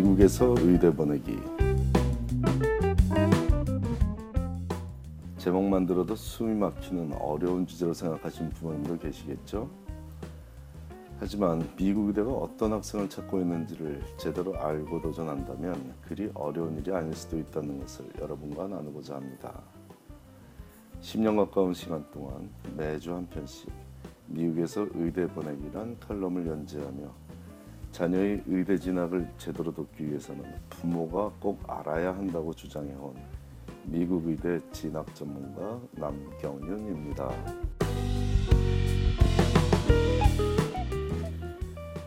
미국에서 의대 보내기 제목만 들어도 숨이 막히는 어려운 주제로 생각하시는 부모님도 계시겠죠? 하지만 미국 의대가 어떤 학생을 찾고 있는지를 제대로 알고 도전한다면 그리 어려운 일이 아닐 수도 있다는 것을 여러분과 나누고자 합니다. 10년 가까운 시간 동안 매주 한 편씩 미국에서 의대 보내기란 칼럼을 연재하며 자녀의 의대 진학을 제대로 돕기 위해서는 부모가 꼭 알아야 한다고 주장해온 미국 의대 진학 전문가 남경윤입니다.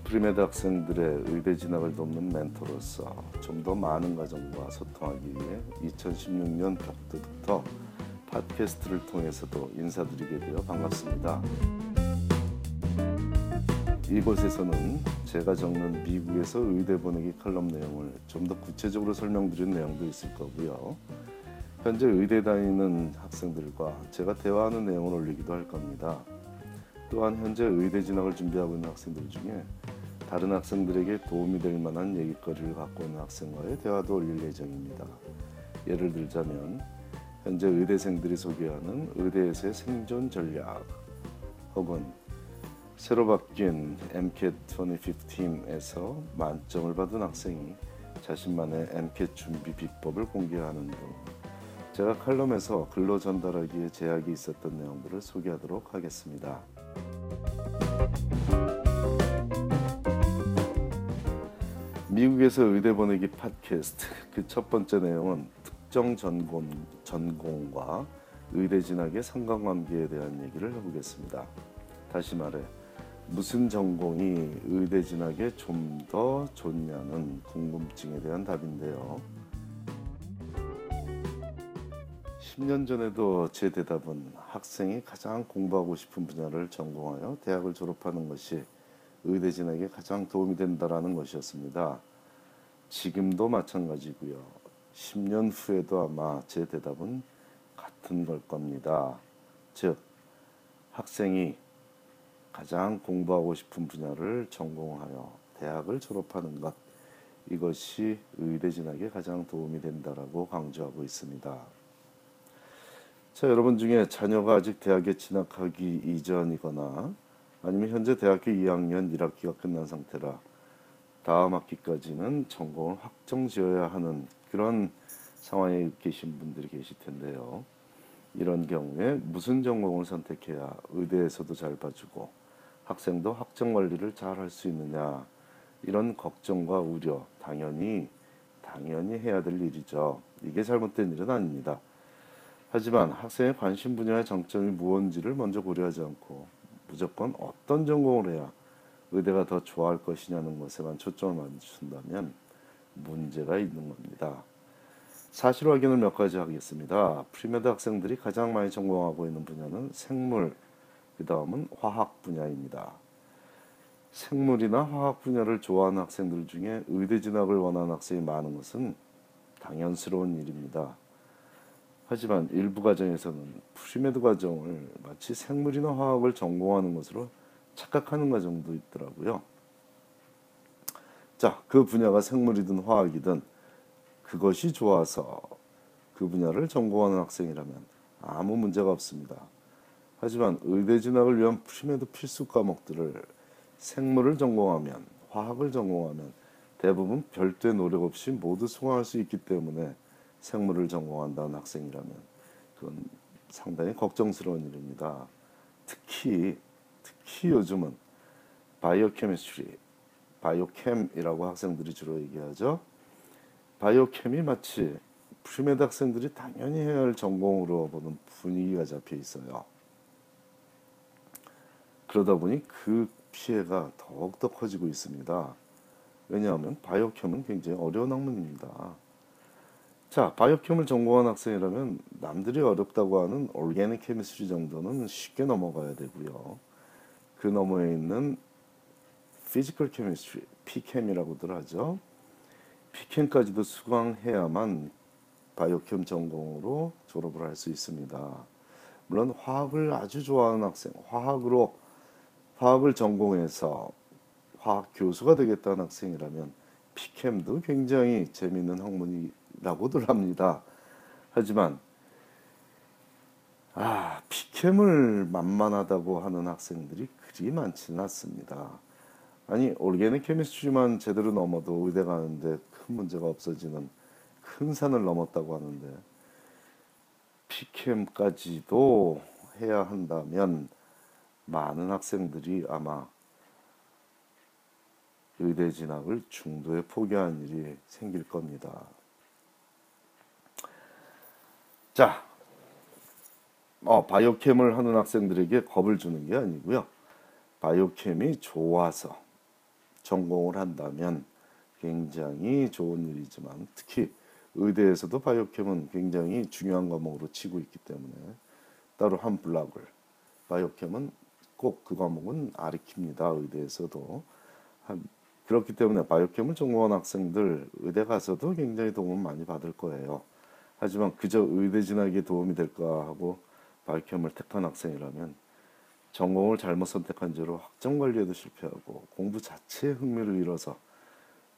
premed 학생들의 의대 진학을 돕는 멘토로서 좀 더 많은 가정과 소통하기 위해 2016년 벽두부터 팟캐스트를 통해서도 인사드리게 되어 반갑습니다. 이곳에서는 제가 적는 미국에서 의대 보내기 칼럼 내용을 좀 더 구체적으로 설명드린 내용도 있을 거고요. 현재 의대 다니는 학생들과 제가 대화하는 내용을 올리기도 할 겁니다. 또한 현재 의대 진학을 준비하고 있는 학생들 중에 다른 학생들에게 도움이 될 만한 얘기거리를 갖고 있는 학생과의 대화도 올릴 예정입니다. 예를 들자면 현재 의대생들이 소개하는 의대에서의 생존 전략 혹은 새로 바뀐 MCAT 2015에서 만점을 받은 학생이 자신만의 MCAT 준비 비법을 공개하는 등 제가 칼럼에서 글로 전달하기에 제약이 있었던 내용들을 소개하도록 하겠습니다. 미국에서 의대 보내기 팟캐스트 그 첫 번째 내용은 특정 전공, 전공과 의대 진학의 상관관계에 대한 얘기를 해보겠습니다. 다시 말해 무슨 전공이 의대 진학에 좀 더 좋냐는 궁금증에 대한 답인데요. 10년 전에도 제 대답은 학생이 가장 공부하고 싶은 분야를 전공하여 대학을 졸업하는 것이 의대 진학에 가장 도움이 된다라는 것이었습니다. 지금도 마찬가지고요. 10년 후에도 아마 제 대답은 같은 걸 겁니다. 즉 학생이 가장 공부하고 싶은 분야를 전공하여 대학을 졸업하는 것 이것이 의대 진학에 가장 도움이 된다라고 강조하고 있습니다. 자, 여러분 중에 자녀가 아직 대학에 진학하기 이전이거나 아니면 현재 대학교 2학년 1학기가 끝난 상태라 다음 학기까지는 전공을 확정 지어야 하는 그런 상황에 계신 분들이 계실 텐데요. 이런 경우에 무슨 전공을 선택해야 의대에서도 잘 봐주고 학생도 학점 관리를 잘 할 수 있느냐 이런 걱정과 우려 당연히 당연히 해야 될 일이죠. 이게 잘못된 일은 아닙니다. 하지만 학생의 관심 분야의 장점이 무언지를 먼저 고려하지 않고 무조건 어떤 전공을 해야 의대가 더 좋아할 것이냐는 것에만 초점을 맞춘다면 문제가 있는 겁니다. 사실 확인을 몇 가지 하겠습니다. premed 학생들이 가장 많이 전공하고 있는 분야는 생물, 그 다음은 화학 분야입니다. 생물이나 화학 분야를 좋아하는 학생들 중에 의대 진학을 원하는 학생이 많은 것은 당연스러운 일입니다. 하지만 일부 가정에서는 premed 과정을 마치 생물이나 화학을 전공하는 것으로 착각하는 가정도 있더라고요. 자, 그 분야가 생물이든 화학이든 그것이 좋아서 그 분야를 전공하는 학생이라면 아무 문제가 없습니다. 하지만 의대 진학을 위한 premed 필수 과목들을 생물을 전공하면 화학을 전공하면 대부분 별도의 노력 없이 모두 수강할 수 있기 때문에 생물을 전공한다는 학생이라면 그건 상당히 걱정스러운 일입니다. 특히 특히 요즘은 biochemistry, biochem이라고 학생들이 주로 얘기하죠. biochem이 마치 pre-med 학생들이 당연히 해야 할 전공으로 보는 분위기가 잡혀 있어요. 그러다 보니 그 피해가 더욱더 커지고 있습니다. 왜냐하면 biochem은 굉장히 어려운 학문입니다. 자, biochem을 전공한 학생이라면 남들이 어렵다고 하는 organic chemistry 정도는 쉽게 넘어가야 되고요. 그 너머에 있는 physical chemistry, P-chem이라고들 하죠. P-chem까지도 수강해야만 biochem 전공으로 졸업을 할 수 있습니다. 물론 화학을 아주 좋아하는 학생, 화학으로 화학을 전공해서 화학 교수가 되겠다는 학생이라면 피캠도 굉장히 재미있는 학문이라고들 합니다. 하지만 아 피캠을 만만하다고 하는 학생들이 그리 많지는 않습니다. 아니 올게닉 케미스트리만 제대로 넘어도 의대 가는데 큰 문제가 없어지는 큰 산을 넘었다고 하는데 피캠까지도 해야 한다면 많은 학생들이 아마 의대 진학을 중도에 포기한 일이 생길 겁니다. 자, 어, 바이오캠을 하는 학생들에게 겁을 주는 게 아니고요. 바이오캠이 좋아서 전공을 한다면 굉장히 좋은 일이지만 특히 의대에서도 바이오캠은 굉장히 중요한 과목으로 치고 있기 때문에 따로 한 블락을 바이오캠은 꼭 그 과목은 아리킵니다. 의대에서도 한, 그렇기 때문에 바이오캠을 전공한 학생들 의대 가서도 굉장히 도움 많이 받을 거예요. 하지만 그저 의대 진학에 도움이 될까 하고 바이오캠을 택한 학생이라면 전공을 잘못 선택한 죄로 학점 관리에도 실패하고 공부 자체에 흥미를 잃어서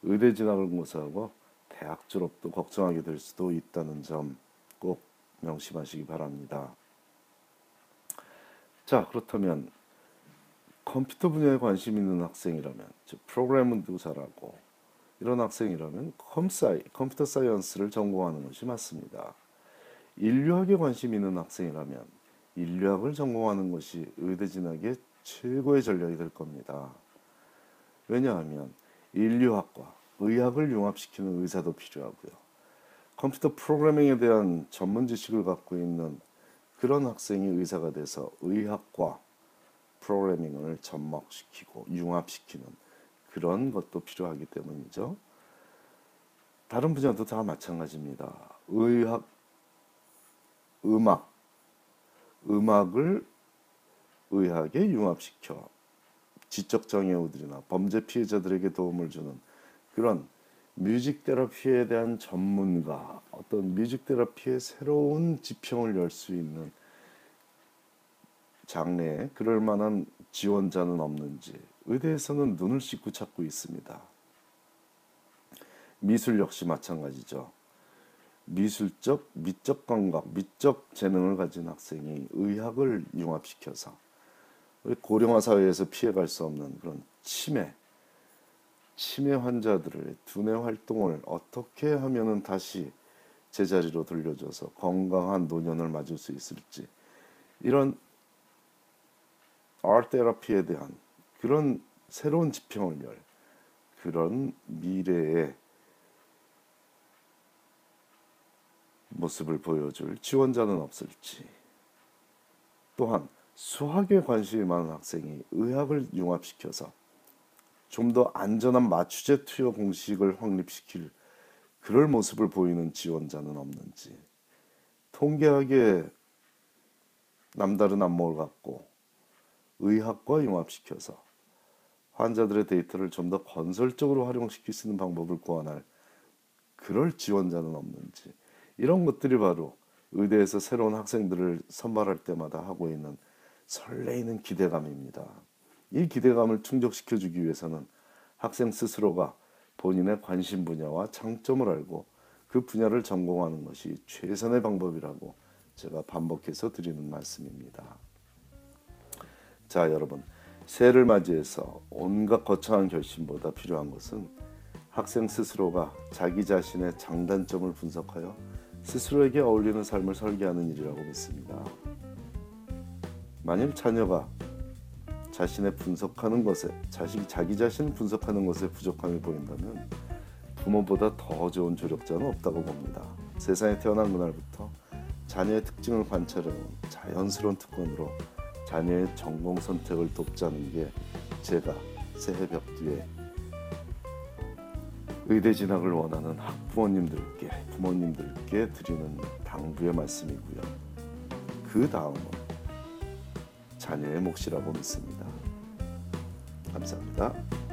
의대 진학을 고사하고 대학 졸업도 걱정하게 될 수도 있다는 점 꼭 명심하시기 바랍니다. 자 그렇다면 컴퓨터 분야에 관심 있는 학생이라면 즉 프로그래밍도 잘하고 이런 학생이라면 com sci computer science를 전공하는 것이 맞습니다. 인류학에 관심 있는 학생이라면 인류학을 전공하는 것이 의대 진학의 최고의 전략이 될 겁니다. 왜냐하면 인류학과 의학을 융합시키는 의사도 필요하고요. 컴퓨터 프로그래밍에 대한 전문 지식을 갖고 있는 그런 학생이 의사가 돼서 의학과 프로그래밍을 접목시키고 융합시키는 그런 것도 필요하기 때문이죠. 다른 분야도 다 마찬가지입니다. 의학, 음악, 음악을 의학에 융합시켜 지적 장애우들이나 범죄 피해자들에게 도움을 주는 그런 music therapy에 대한 전문가, 어떤 music therapy의 새로운 지평을 열 수 있는 장래에 그럴 만한 지원자는 없는지 의대에서는 눈을 씻고 찾고 있습니다. 미술 역시 마찬가지죠. 미술적, 미적 감각, 미적 재능을 가진 학생이 의학을 융합시켜서 고령화 사회에서 피해갈 수 없는 그런 치매, 치매 환자들의 두뇌 활동을 어떻게 하면은 다시 제자리로 돌려줘서 건강한 노년을 맞을 수 있을지 이런 아트 테라피에 대한 그런 새로운 지평을 열 그런 미래의 모습을 보여줄 지원자는 없을지 또한 수학에 관심이 많은 학생이 의학을 융합시켜서 좀 더 안전한 마취제 투여 공식을 확립시킬 그럴 모습을 보이는 지원자는 없는지 통계학에 남다른 안목을 갖고 의학과 융합시켜서 환자들의 데이터를 좀 더 건설적으로 활용시킬 수 있는 방법을 고안할 그럴 지원자는 없는지 이런 것들이 바로 의대에서 새로운 학생들을 선발할 때마다 하고 있는 설레이는 기대감입니다. 이 기대감을 충족시켜 주기 위해서는 학생 스스로가 본인의 관심 분야와 장점을 알고 그 분야를 전공하는 것이 최선의 방법이라고 제가 반복해서 드리는 말씀입니다. 자, 여러분. 새해를 맞이해서 온갖 거창한 결심보다 필요한 것은 학생 스스로가 자기 자신의 장단점을 분석하여 스스로에게 어울리는 삶을 설계하는 일이라고 믿습니다. 만일 자녀가 자신의 분석하는 것에 자식 자기 자신을 분석하는 것에 부족함이 보인다면 부모보다 더 좋은 조력자는 없다고 봅니다. 세상에 태어난 그날부터 자녀의 특징을 관찰해온 자연스러운 특권으로 자녀의 전공 선택을 돕자는 게 제가 새해 벽 뒤에 의대 진학을 원하는 학부모님들께 부모님들께 드리는 당부의 말씀이고요. 그 다음은 자녀의 몫이라고 믿습니다. 감사합니다.